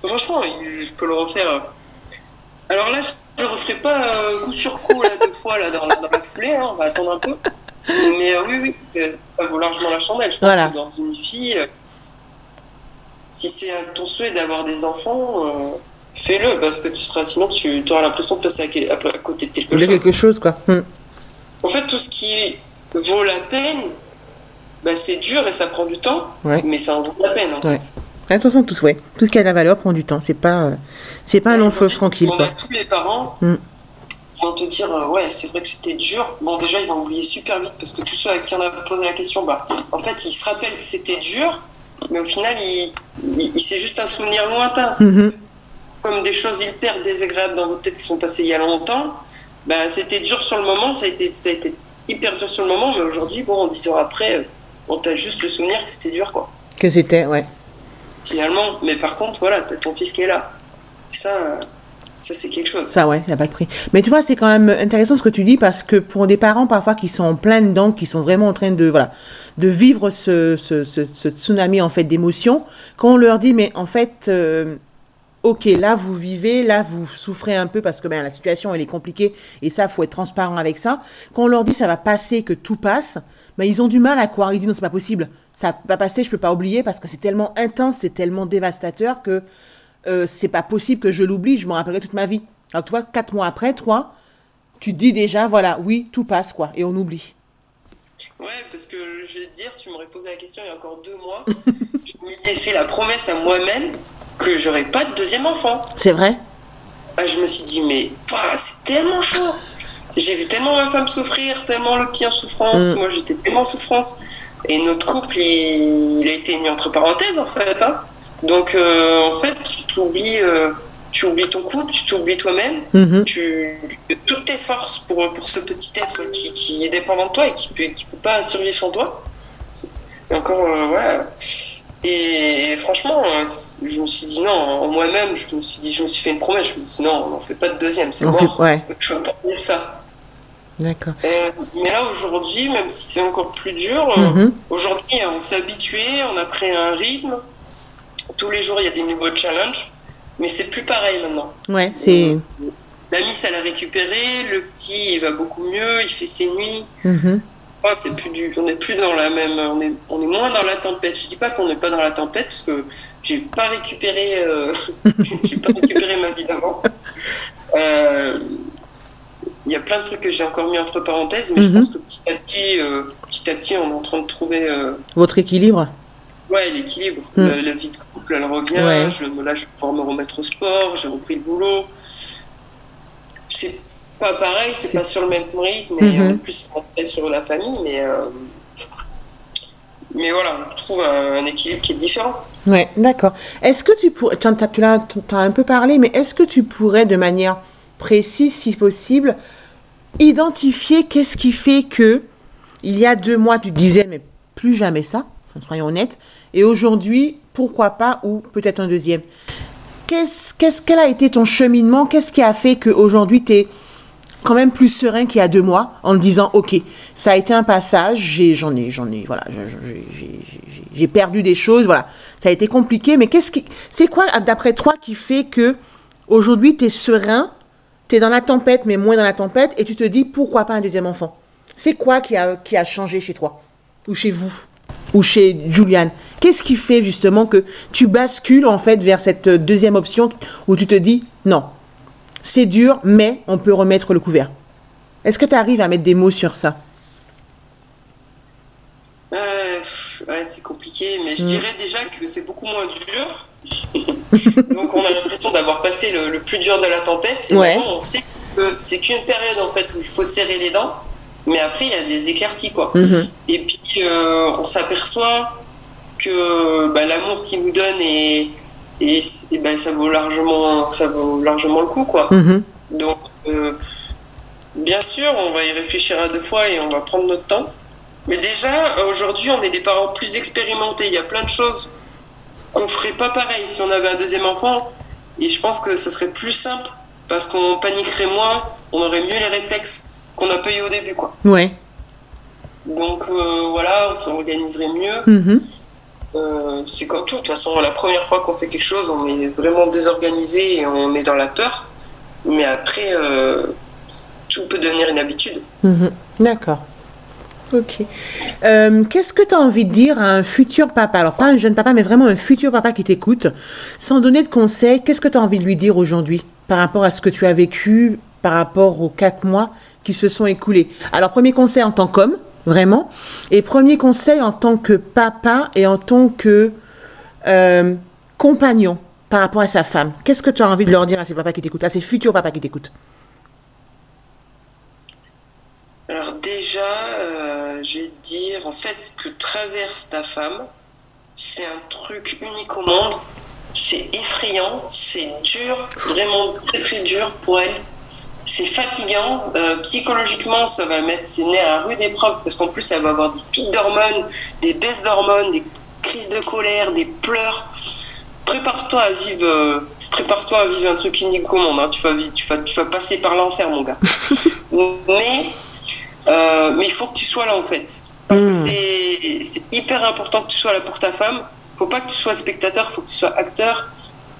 Franchement, je peux le refaire. Alors là, je ne referai pas euh, coup sur coup, là, deux fois, là, dans, dans la foulée, hein, on va attendre un peu. Mais euh, oui, oui, c'est- ça vaut largement la chandelle. Je pense Voilà. que dans une vie, euh, si c'est euh, ton souhait d'avoir des enfants, euh, fais-le, parce que tu seras, sinon tu auras l'impression de passer à, à- à côté de quelque de chose. quelque chose, quoi. Hmm. En fait, tout ce qui vaut la peine, bah, c'est dur et ça prend du temps, Ouais. mais ça en vaut la peine. En Ouais. fait. Attention, tout, ouais. tout ce qui a de la valeur prend du temps. C'est pas, euh, c'est pas un long feu tranquille, On quoi. a tous les parents Mm. vont te dire euh, Ouais, c'est vrai que c'était dur. Bon, déjà, ils ont oublié super vite parce que tous ceux à qui on a posé la question, bah, en fait, ils se rappellent que c'était dur, mais au final, il, il- il- c'est juste un souvenir lointain. Mhm. Comme des choses hyper désagréables dans votre tête qui sont passées il y a longtemps, bah, c'était dur sur le moment, ça a, été, ça a été hyper dur sur le moment, mais aujourd'hui, bon, dix ans après, euh, on t'a juste le souvenir que c'était dur, quoi. Que c'était, ouais. Finalement, mais par contre, voilà, t'as ton fils qui est là. Ça, euh, ça c'est quelque chose. Ça, ouais, ça n'a pas de prix. Mais tu vois, c'est quand même intéressant ce que tu dis parce que pour des parents parfois qui sont en plein dedans, qui sont vraiment en train de, voilà, de vivre ce, tsunami en fait d'émotions, quand on leur dit, mais en fait, euh, ok, là vous vivez, là vous souffrez un peu parce que ben, la situation elle est compliquée et ça, faut être transparent avec ça. Quand on leur dit ça va passer, que tout passe, ben, ils ont du mal à croire. Ils disent non, c'est pas possible. Ça va passer, je peux pas oublier parce que c'est tellement intense, c'est tellement dévastateur que euh, c'est pas possible que je l'oublie, je m'en rappellerai toute ma vie. Alors, toi, quatre mois après, toi, tu dis déjà, voilà, oui, tout passe, quoi, et on oublie. Ouais, parce que je vais te dire, tu m'aurais posé la question il y a encore deux mois. je m'étais fait la promesse à moi-même que j'aurais pas de deuxième enfant. C'est vrai Ah, je me suis dit, mais c'est tellement chaud. J'ai vu tellement ma femme souffrir, tellement le petit en souffrance. Mm. Moi, j'étais tellement en souffrance. Et notre couple, il, il a été mis entre parenthèses, en fait. hein. Donc, euh, en fait, tu t'oublies, euh, tu oublies ton couple, tu t'oublies toi-même. Mhm. tu toutes tes forces pour, pour ce petit être qui, qui est dépendant de toi et qui peut, qui peut pas survivre sans toi. Et encore, euh, voilà. Et, franchement, euh, je me suis dit non, en moi-même, je me suis dit, je me suis fait une promesse, je me suis dit non, on n'en fait pas de deuxième, c'est On mort. fait- Ouais, Je veux pas vivre ça. D'accord. Euh, mais là, aujourd'hui, même si c'est encore plus dur, euh, Mhm. aujourd'hui, on s'est habitué, on a pris un rythme. Tous les jours, il y a des nouveaux challenges. Mais c'est plus pareil maintenant. Ouais, c'est. La miss, elle a récupéré, le petit, il va beaucoup mieux, il fait ses nuits. Mhm. Ouais, c'est plus du, on n'est plus dans la même, on est, on est moins dans la tempête. Je dis pas qu'on n'est pas dans la tempête parce que j'ai pas récupéré, euh, j'ai pas récupéré ma vie d'avant. Euh, Il y a plein de trucs que j'ai encore mis entre parenthèses, mais je Mhm. pense que petit à petit, euh, petit à petit, on est en train de trouver, euh, Votre équilibre ouais, l'équilibre. Mhm. La, la vie de couple, elle revient. Ouais. Je, là, je vais pouvoir me remettre au sport. J'ai repris le boulot. C'est pas pareil, c'est pas sur le même rythme, mais Mhm. on est plus centré sur la famille, mais euh, mais voilà, on trouve un, un équilibre qui est différent. Ouais, d'accord. Est-ce que tu pourrais, tu en as un peu parlé, mais est-ce que tu pourrais, de manière précise, si possible, identifier qu'est-ce qui fait que, il y a deux mois, tu disais, mais plus jamais ça, soyons honnêtes, et aujourd'hui, pourquoi pas, ou peut-être un deuxième. Qu'est-ce, qu'est-ce, quel a été ton cheminement? Qu'est-ce qui a fait qu'aujourd'hui, tu es quand même plus serein qu'il y a deux mois en te disant ok ça a été un passage j'ai j'en ai j'en ai voilà j'ai j'ai- j'ai perdu des choses voilà ça a été compliqué mais qu'est-ce qui c'est quoi d'après toi qui fait que aujourd'hui tu es serein tu es dans la tempête mais moins dans la tempête et tu te dis pourquoi pas un deuxième enfant? C'est quoi qui a qui a changé chez toi? Ou chez vous? Ou chez Juliane qu'est-ce qui fait justement que tu bascules en fait vers cette deuxième option où tu te dis non c'est dur, mais on peut remettre le couvert? Est-ce que tu arrives à mettre des mots sur ça? Euh, ouais, c'est compliqué, mais je Mm. dirais déjà que c'est beaucoup moins dur. Donc on a l'impression d'avoir passé le, le plus dur de la tempête. Et Ouais. maintenant, on sait que c'est qu'une période en fait où il faut serrer les dents, mais après il y a des éclaircies quoi. Mhm. Et puis euh, on s'aperçoit que bah, l'amour qu'il nous donne et, et, et ben, ça vaut largement ça vaut largement le coup quoi. Mhm. Donc euh, bien sûr on va y réfléchir à deux fois et on va prendre notre temps. Mais déjà aujourd'hui on est des parents plus expérimentés. Il y a plein de choses qu'on ferait pas pareil si on avait un deuxième enfant. Et je pense que ça serait plus simple parce qu'on paniquerait moins, on aurait mieux les réflexes qu'on n'a pas eu au début quoi. Ouais. Donc euh, voilà, on s'organiserait mieux. Mhm. Euh, c'est comme tout. De toute façon, la première fois qu'on fait quelque chose, on est vraiment désorganisé et on est dans la peur. Mais après, euh, tout peut devenir une habitude. Mhm. D'accord. Ok. Euh, Qu'est-ce que tu as envie de dire à un futur papa? Alors, pas un jeune papa, mais vraiment un futur papa qui t'écoute. Sans donner de conseils, qu'est-ce que tu as envie de lui dire aujourd'hui par rapport à ce que tu as vécu, par rapport aux quatre mois qui se sont écoulés? Alors, premier conseil en tant qu'homme, vraiment. Et premier conseil en tant que papa et en tant que euh, compagnon par rapport à sa femme. Qu'est-ce que tu as envie de leur dire à ces papas qui t'écoutent, à ces futurs papas qui t'écoutent? Alors déjà, euh, je vais te dire, en fait, ce que traverse ta femme, c'est un truc unique au monde. C'est effrayant, c'est dur, vraiment très très dur pour elle. C'est fatigant. Euh, psychologiquement, ça va mettre ses nerfs à rude épreuve parce qu'en plus, elle va avoir des pics d'hormones, des baisses d'hormones, des crises de colère, des pleurs. Prépare-toi à vivre. euh, Prépare-toi à vivre un truc unique au monde. hein. Tu, vas, vi- tu, vas, tu vas passer par l'enfer, mon gars. Mais euh, mais il faut que tu sois là en fait. Parce que Mm. c'est hyper important que tu sois là pour ta femme. faut pas que tu sois spectateur, faut que tu sois acteur.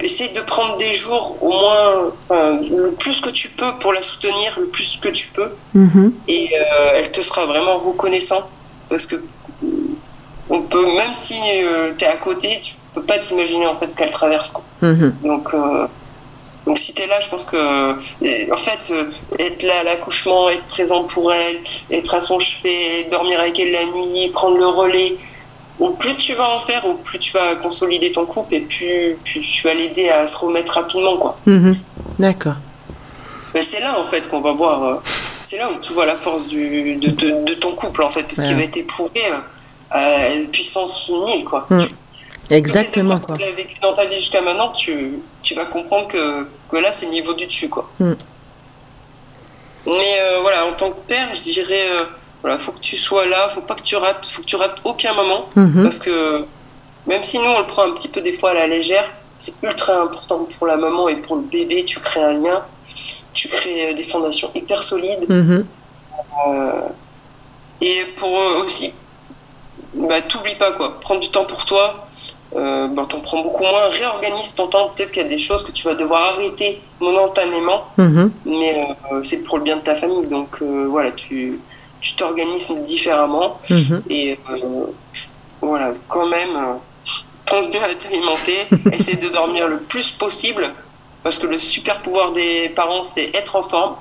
Essaye de prendre des jours au moins le plus que tu peux pour la soutenir, le plus que tu peux. Mhm. Et euh, elle te sera vraiment reconnaissant. Parce que euh, on peut, même si tu es à côté, tu peux pas t'imaginer en fait ce qu'elle traverse. quoi. Mhm. Donc, euh, donc si t'es là, je pense que, euh, en fait, euh, être là à l'accouchement, être présent pour elle, être à son chevet, dormir avec elle la nuit, prendre le relais, au plus tu vas en faire, au plus tu vas consolider ton couple et plus, plus tu vas l'aider à se remettre rapidement, quoi. Mhm. D'accord. Mais c'est là, en fait, qu'on va voir, euh, c'est là où tu vois la force du, de, de, de ton couple, en fait, parce Ouais. qu'il va être éprouvé à une puissance nulle, quoi. Mm. Tu- Exactement, que tu as vécues dans ta vie jusqu'à maintenant, tu, tu vas comprendre que, que là, c'est le niveau du dessus, quoi. Mm. Mais euh, voilà, en tant que père, je dirais, euh, voilà, faut que tu sois là, faut pas que tu rates, faut que tu rates aucun moment, Mhm. parce que même si nous, on le prend un petit peu des fois à la légère, c'est ultra important pour la maman et pour le bébé, tu crées un lien, tu crées euh, des fondations hyper solides, Mhm. euh, et pour eux aussi, bah, t'oublies pas quoi. Prends du temps pour toi. Euh, bah, t'en prends beaucoup moins. Réorganise ton temps. Peut-être qu'il y a des choses que tu vas devoir arrêter momentanément, Mhm. mais euh, c'est pour le bien de ta famille. Donc euh, voilà, tu tu t'organises différemment Mhm. et euh, voilà, quand même, pense bien à t'alimenter. essaie de dormir le plus possible parce que le super pouvoir des parents c'est être en forme.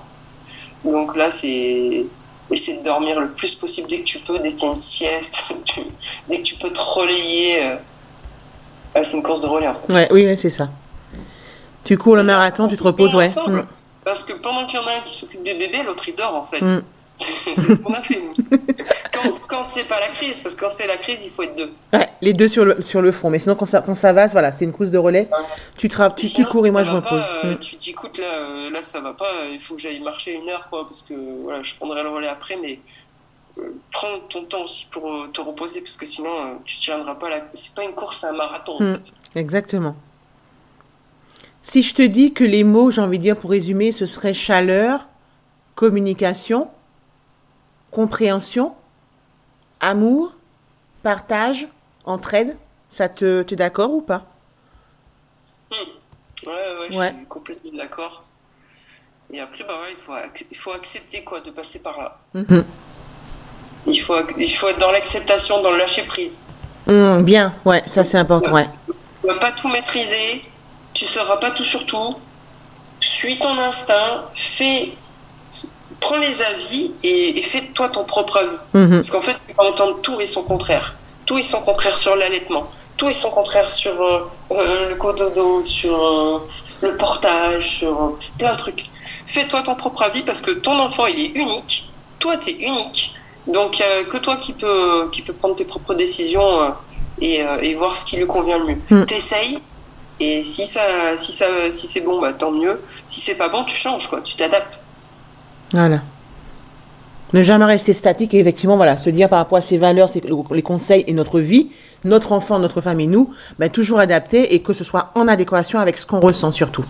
Donc là, c'est essayer de dormir le plus possible dès que tu peux, dès qu'il y a une sieste, dès que tu peux te relayer. Ouais, c'est une course de relais en fait. Ouais, oui, ouais, c'est ça. Tu cours le marathon, tu te reposes, ouais. Ensemble. Mm. Parce que pendant qu'il y en a un qui s'occupe du bébé, l'autre il dort en fait. Mm. c'est ce qu'on a fait nous. Quand, quand c'est pas la crise, parce que quand c'est la crise, il faut être deux. Ouais, les deux sur le, sur le front. Mais sinon, quand ça, quand ça va, voilà, c'est une course de relais. Tu, tu, tu Sinon, cours et moi, je me pas, euh, Mm. Tu dis, écoute, là, euh, là, ça va pas, il faut que j'aille marcher une heure, quoi, parce que voilà, je prendrai le relais après, mais prends ton temps aussi pour euh, te reposer, parce que sinon, euh, tu tiendras pas la. C'est pas une course, c'est un marathon. en Mm. fait. Exactement. Si je te dis que les mots, j'ai envie de dire pour résumer, ce serait chaleur, communication, compréhension, amour, partage, entraide, ça te, t'es d'accord ou pas? Ouais, ouais, je suis complètement d'accord. Et après, bah ouais, il faut, ac- il faut accepter, quoi, de passer par là. Mhm. Il faut, il faut être dans l'acceptation, dans le lâcher prise. Mm, Bien, ouais, ça c'est important, ouais. Tu vas pas tout maîtriser, tu sauras pas tout sur tout. Suis ton instinct, fais, prends les avis et, et fais de toi ton propre avis. Mhm. Parce qu'en fait, tu vas entendre tout et son contraire. Tout et son contraire sur l'allaitement. Tout et son contraire sur euh, euh, le cododo, sur euh, le portage, sur euh, plein de trucs. fais-toi ton propre avis parce que ton enfant, il est unique. Toi, tu es unique. Donc, euh, que toi qui peux, qui peux prendre tes propres décisions euh, et, euh, et, voir ce qui lui convient le mieux. Mm. T'essayes, et si, ça, si, ça, si c'est bon, bah, tant mieux. Si c'est pas bon, tu changes, quoi. Tu t'adaptes. Voilà. Ne jamais rester statique et effectivement, voilà, se dire par rapport à ses valeurs, les conseils et notre vie, notre enfant, notre femme et nous, bah, toujours adapter et que ce soit en adéquation avec ce qu'on ressent surtout.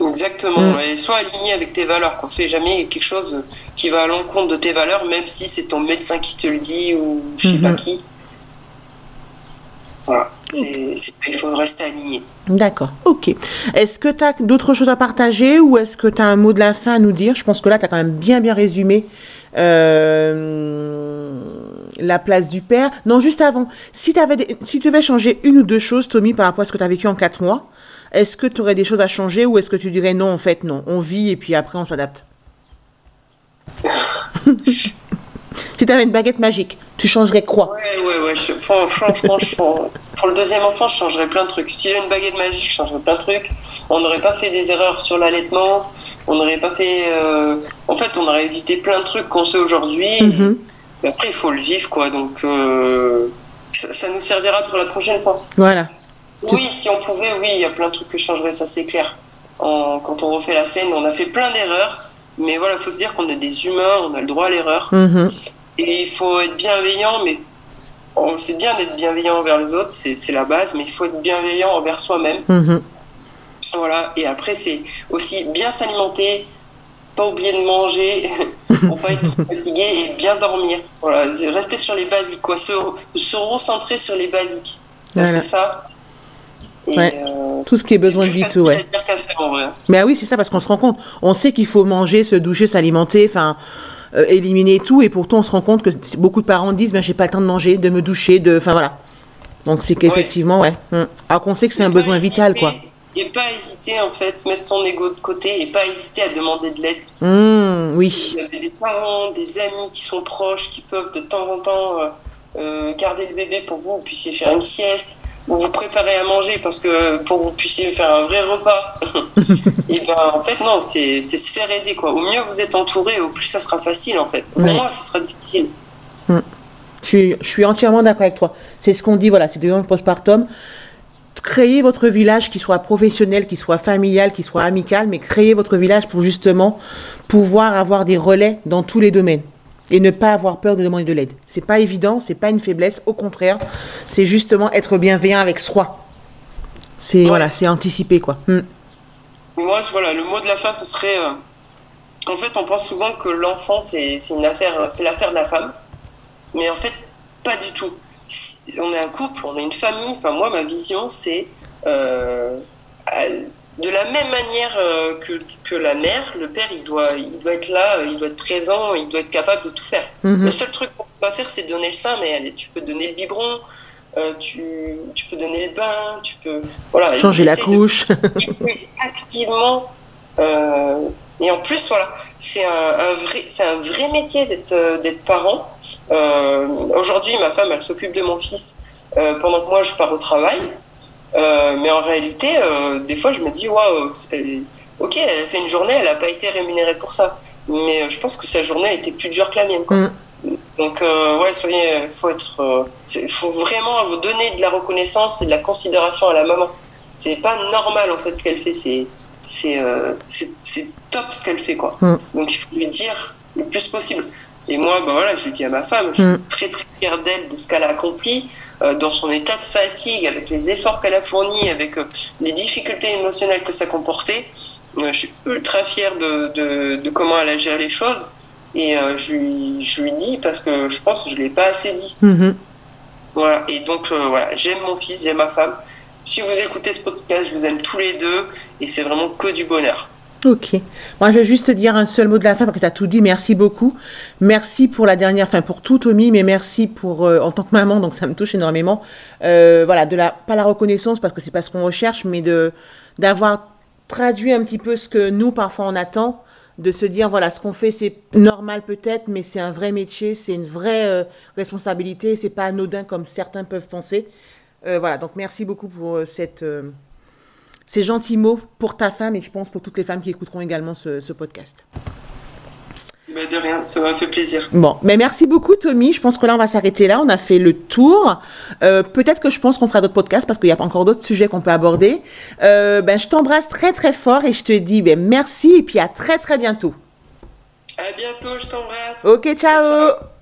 Exactement, mm. et sois aligné avec tes valeurs. Qu'on fait jamais quelque chose qui va à l'encontre de tes valeurs, même si c'est ton médecin qui te le dit ou je sais pas mm-hmm. qui. Voilà, il faut rester aligné. D'accord, ok. Est-ce que tu as d'autres choses à partager ou est-ce que tu as un mot de la fin à nous dire? Je pense que là, tu as quand même bien, bien résumé euh, la place du père. Non, juste avant, si, avais si tu devais changer une ou deux choses, Tommy, par rapport à ce que tu as vécu en quatre mois, est-ce que tu aurais des choses à changer ou est-ce que tu dirais non, en fait, non, on vit et puis après on s'adapte Si tu avais une baguette magique, tu changerais quoi? Ouais, ouais, ouais. franchement, pour le deuxième enfant, je changerais plein de trucs. Si j'ai une baguette magique, je changerais plein de trucs. On n'aurait pas fait des erreurs sur l'allaitement. On n'aurait pas fait. Euh, en fait, on aurait évité plein de trucs qu'on sait aujourd'hui. Mhm. Mais après, il faut le vivre, quoi. Donc, euh, ça, nous servira pour la prochaine fois. Voilà. Oui, si on pouvait, oui, il y a plein de trucs que je changerais, ça c'est clair. quand on refait la scène, on a fait plein d'erreurs, mais voilà, il faut se dire qu'on est des humains, on a le droit à l'erreur. Mhm. Et il faut être bienveillant, mais c'est bien d'être bienveillant envers les autres, c'est la base, mais il faut être bienveillant envers soi-même. Mhm. Voilà, et après, c'est aussi bien s'alimenter, pas oublier de manger pour pas être fatigué et bien dormir. Voilà, rester sur les basiques, quoi, se, se recentrer sur les basiques. C'est ça. Euh, Tout ce qui est besoin de vie, tout, ouais. Mais ah oui, c'est ça, parce qu'on se rend compte. On sait qu'il faut manger, se doucher, s'alimenter, enfin, euh, éliminer tout, et pourtant on se rend compte que beaucoup de parents disent, ben, j'ai pas le temps de manger, de me doucher, de, enfin voilà. Donc c'est qu'effectivement, ouais. Hum. Alors qu'on sait que c'est un besoin vital, quoi. Et pas hésiter, en fait, mettre son ego de côté et pas hésiter à demander de l'aide. Hum, oui. Il y a des parents, des amis qui sont proches, qui peuvent de temps en temps euh, garder le bébé pour que vous puissiez faire une sieste vous vous préparez à manger parce que pour que vous puissiez faire un vrai repas. et ben en fait non, c'est se faire aider quoi. Au mieux vous êtes entouré, au plus ça sera facile en fait. Pour moi, ça sera difficile. Mm. Je suis, je suis entièrement d'accord avec toi. C'est ce qu'on dit, voilà, c'est de le postpartum. Créez votre village qui soit professionnel, qui soit familial, qui soit amical, mais créez votre village pour justement pouvoir avoir des relais dans tous les domaines et ne pas avoir peur de demander de l'aide. C'est pas évident, c'est pas une faiblesse, au contraire, c'est justement être bienveillant avec soi. C'est voilà, c'est anticiper quoi. Hmm. Moi, voilà, le mot de la fin, ce serait. Euh, en fait, on pense souvent que l'enfant c'est une affaire, c'est l'affaire de la femme, mais en fait, pas du tout. On est un couple, on est une famille. Enfin, moi, ma vision, c'est euh, de la même manière euh, que, que, la mère, le père, il doit, il doit être là, il doit être présent, il doit être capable de tout faire. Mhm. Le seul truc qu'on peut pas faire, c'est donner le sein, mais tu peux donner le biberon, euh, tu, tu, peux donner le bain, tu peux voilà, changer la couche. activement. Euh, et en plus, voilà, c'est un, un, vrai, c'est un vrai métier d'être, d'être parent. Aujourd'hui, ma femme, elle s'occupe de mon fils pendant que moi, je pars au travail. Euh, mais en réalité, euh, des fois, je me dis, waouh, ok, elle a fait une journée, elle n'a pas été rémunérée pour ça. Mais euh, je pense que sa journée a été plus dure que la mienne. Mm. Donc, ouais, soyez, faut être, faut vraiment donner de la reconnaissance et de la considération à la maman. C'est pas normal en fait ce qu'elle fait. C'est, c'est, c'est top ce qu'elle fait quoi. Mm. Donc il faut lui dire le plus possible. Et moi, ben voilà, je dis à ma femme, je suis mm. très très fière d'elle, de ce qu'elle a accompli, euh, dans son état de fatigue, avec les efforts qu'elle a fournis, avec euh, les difficultés émotionnelles que ça comportait. Euh, je suis ultra fière de, de, de, comment elle a géré les choses. Et je, lui, je lui dis, parce que je pense que je ne l'ai pas assez dit. Mm-hmm. Voilà. Et donc, voilà, j'aime mon fils, j'aime ma femme. Si vous écoutez ce podcast, je vous aime tous les deux. Et c'est vraiment que du bonheur. Ok. Moi, je vais juste te dire un seul mot de la fin parce que tu as tout dit. Merci beaucoup. Merci pour la dernière, fin pour tout, Tommy, mais merci pour, euh, en tant que maman, donc ça me touche énormément. Euh, voilà, de la, pas la reconnaissance parce que c'est pas ce qu'on recherche, mais de, d'avoir traduit un petit peu ce que nous, parfois, on attend. De se dire, voilà, ce qu'on fait, c'est normal peut-être, mais c'est un vrai métier, c'est une vraie euh, responsabilité, c'est pas anodin comme certains peuvent penser. voilà, donc merci beaucoup pour cette ces gentils mots pour ta femme et je pense pour toutes les femmes qui écouteront également ce, ce podcast. Bah, de rien, ça m'a fait plaisir. Bon, mais merci beaucoup Tommy. Je pense que là on va s'arrêter là. On a fait le tour. Euh, Peut-être que je pense qu'on fera d'autres podcasts parce qu'il y a encore d'autres sujets qu'on peut aborder. Euh, ben je t'embrasse très très fort et je te dis ben merci et puis à très très bientôt. À bientôt, je t'embrasse. Ok, ciao. ciao.